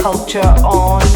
culture on.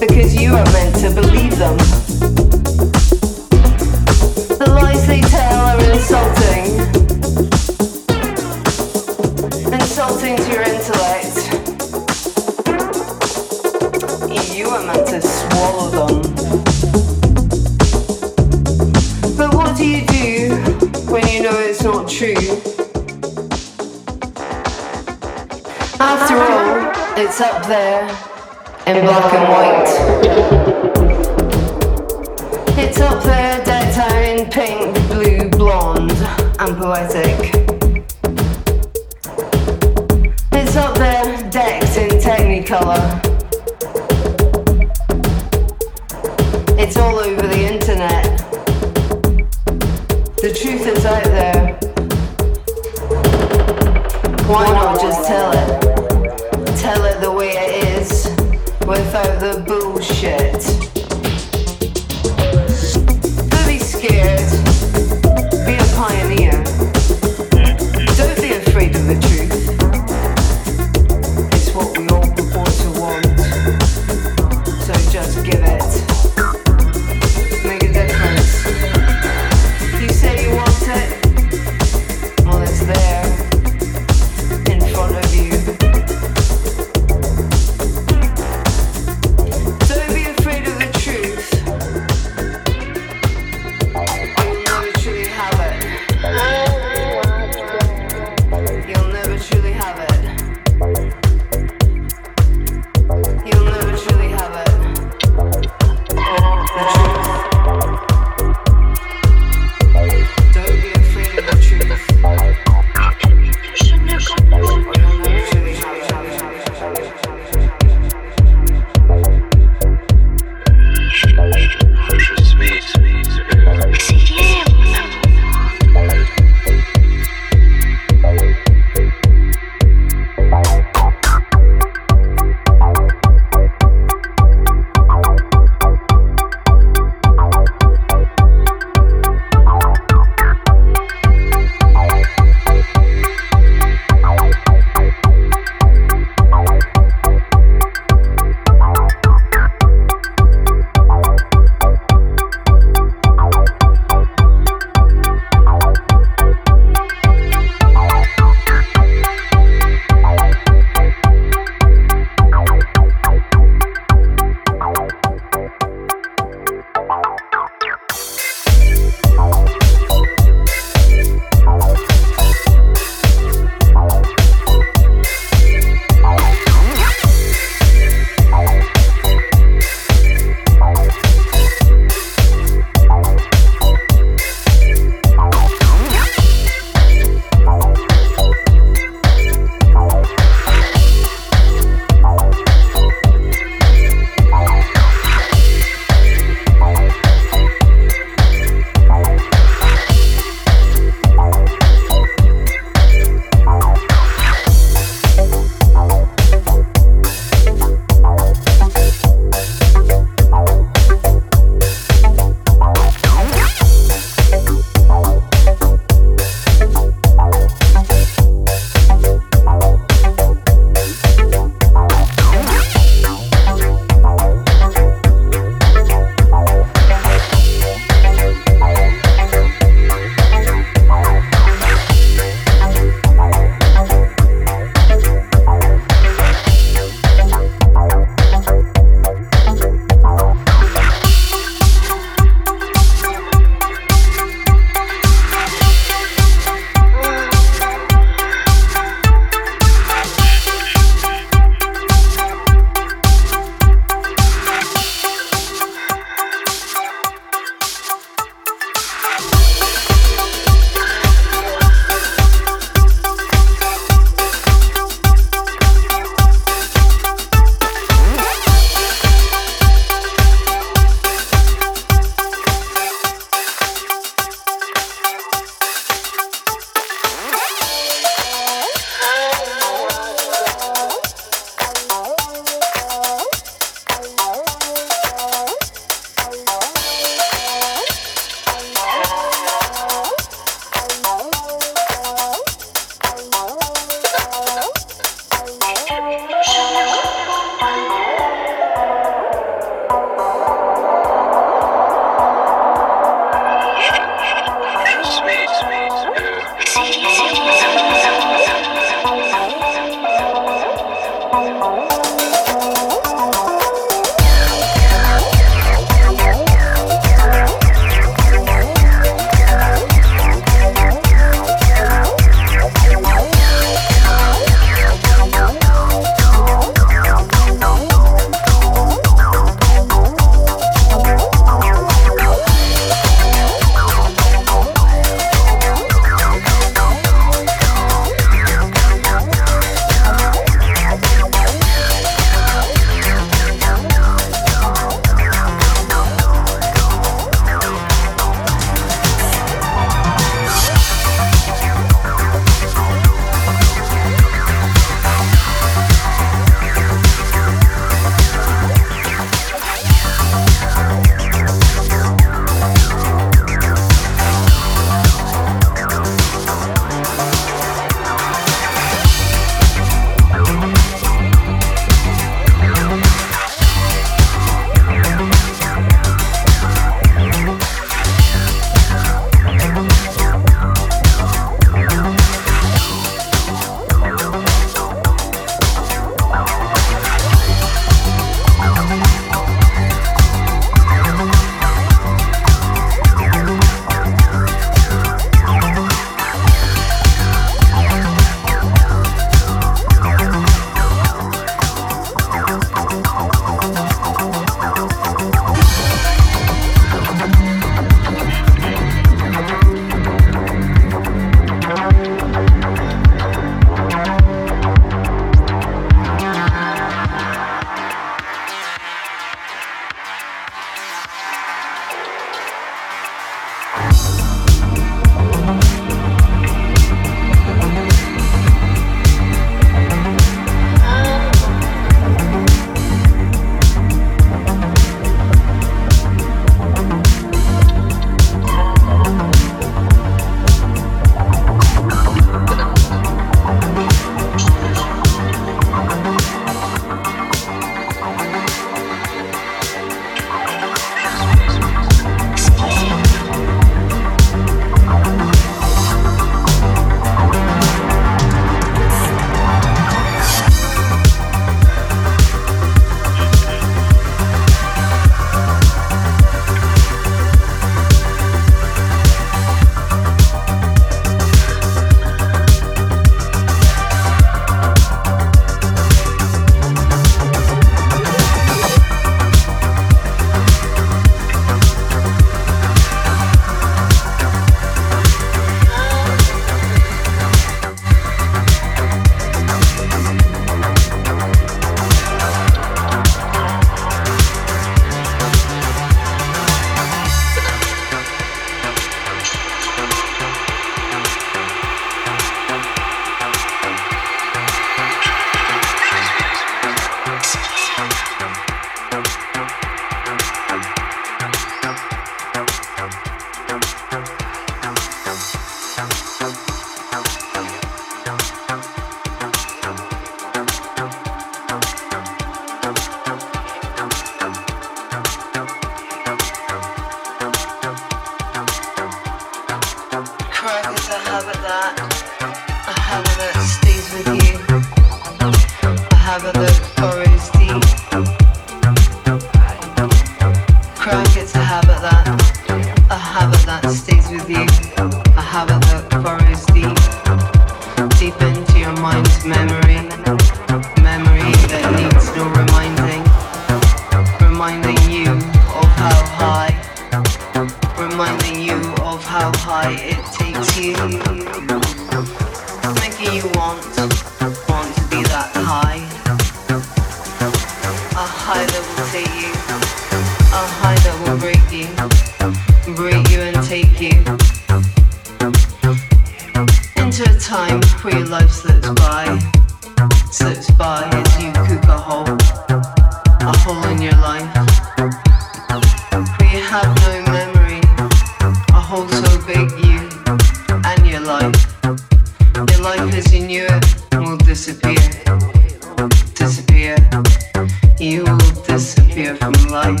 you will disappear from life.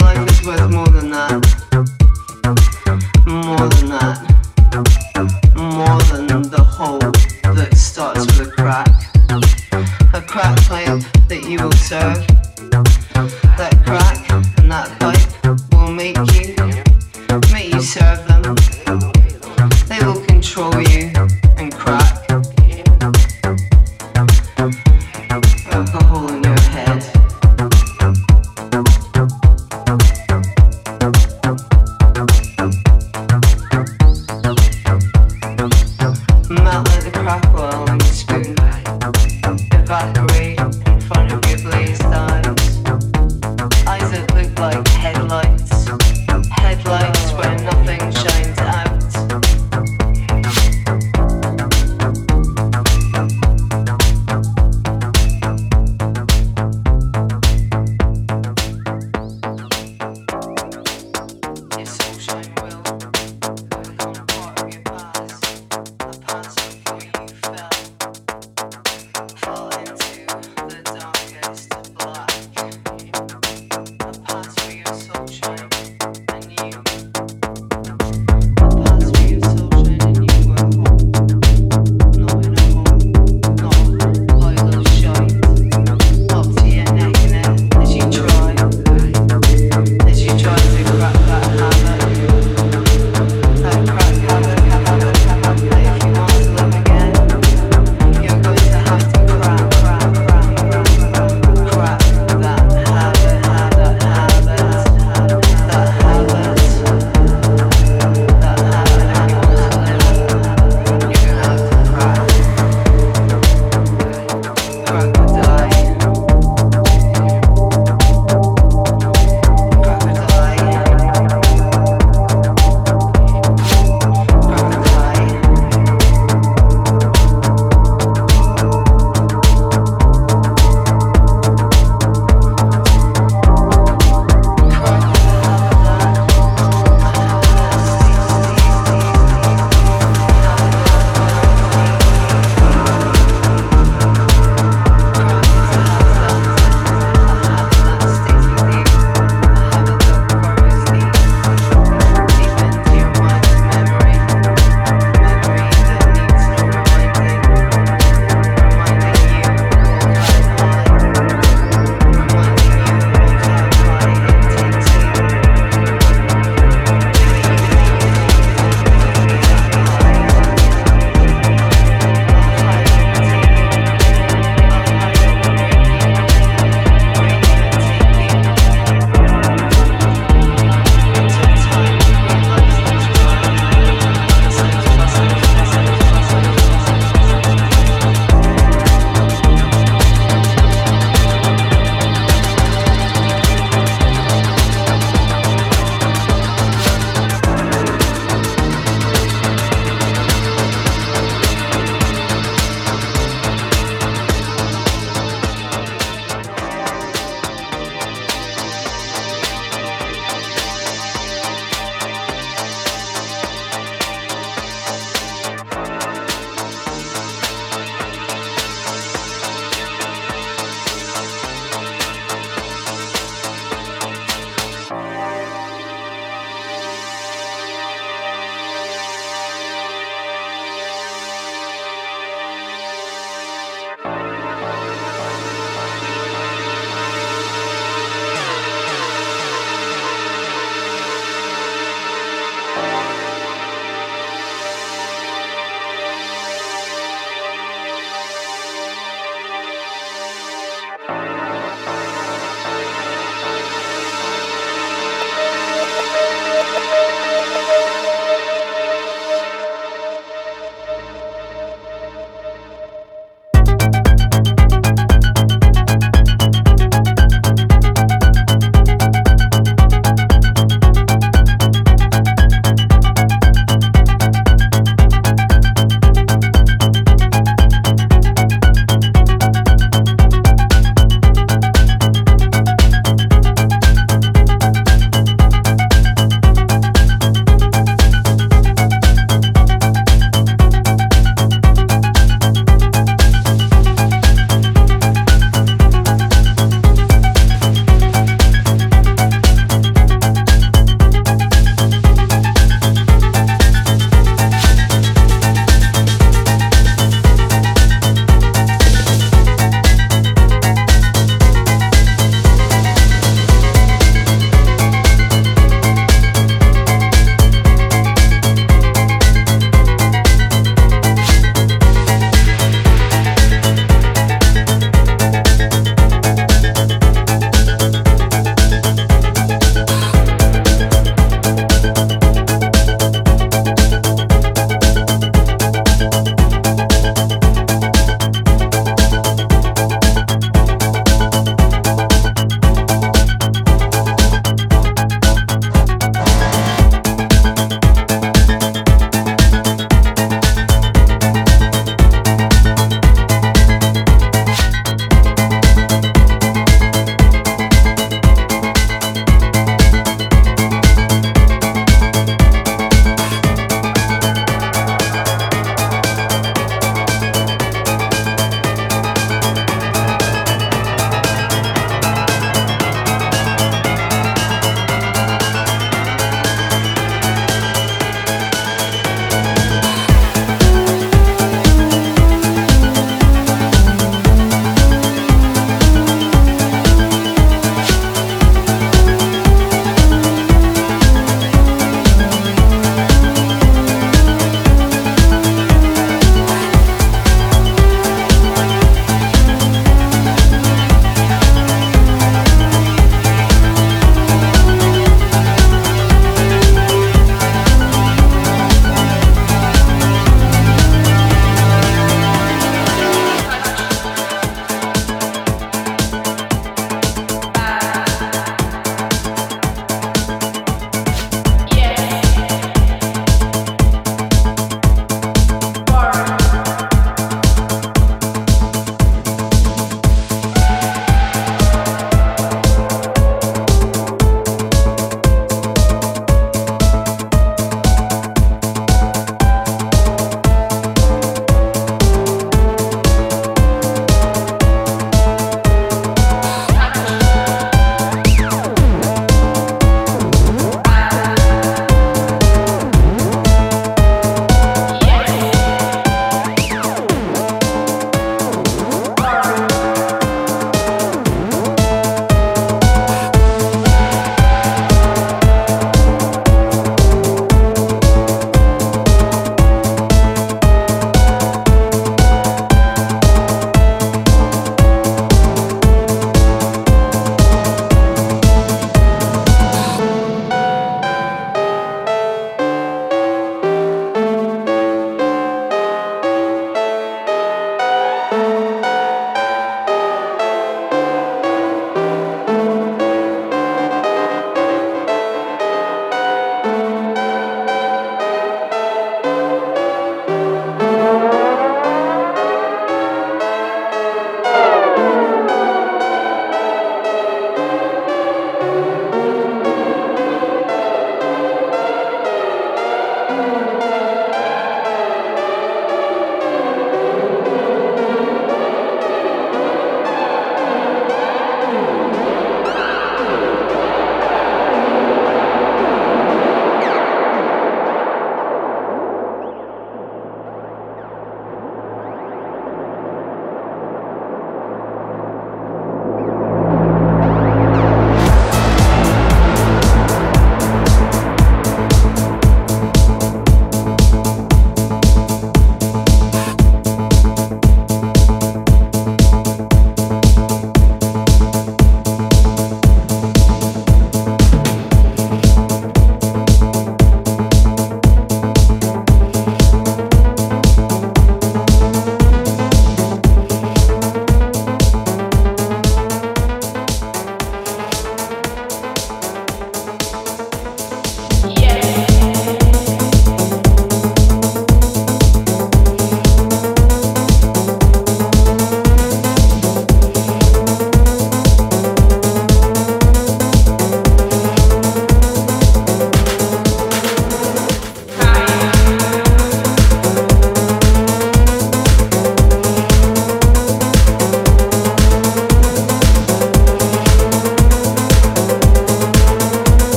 Life is worth more than that.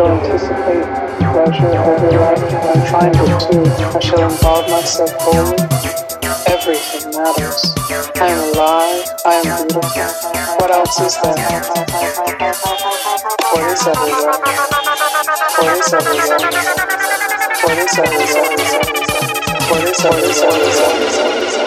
shall anticipate pleasure every life and find it too. I shall involve myself wholly. Everything matters. I am alive. I am beautiful. What else is there? What is everywhere? What is everywhere? What is everywhere? What is everywhere? What is everywhere?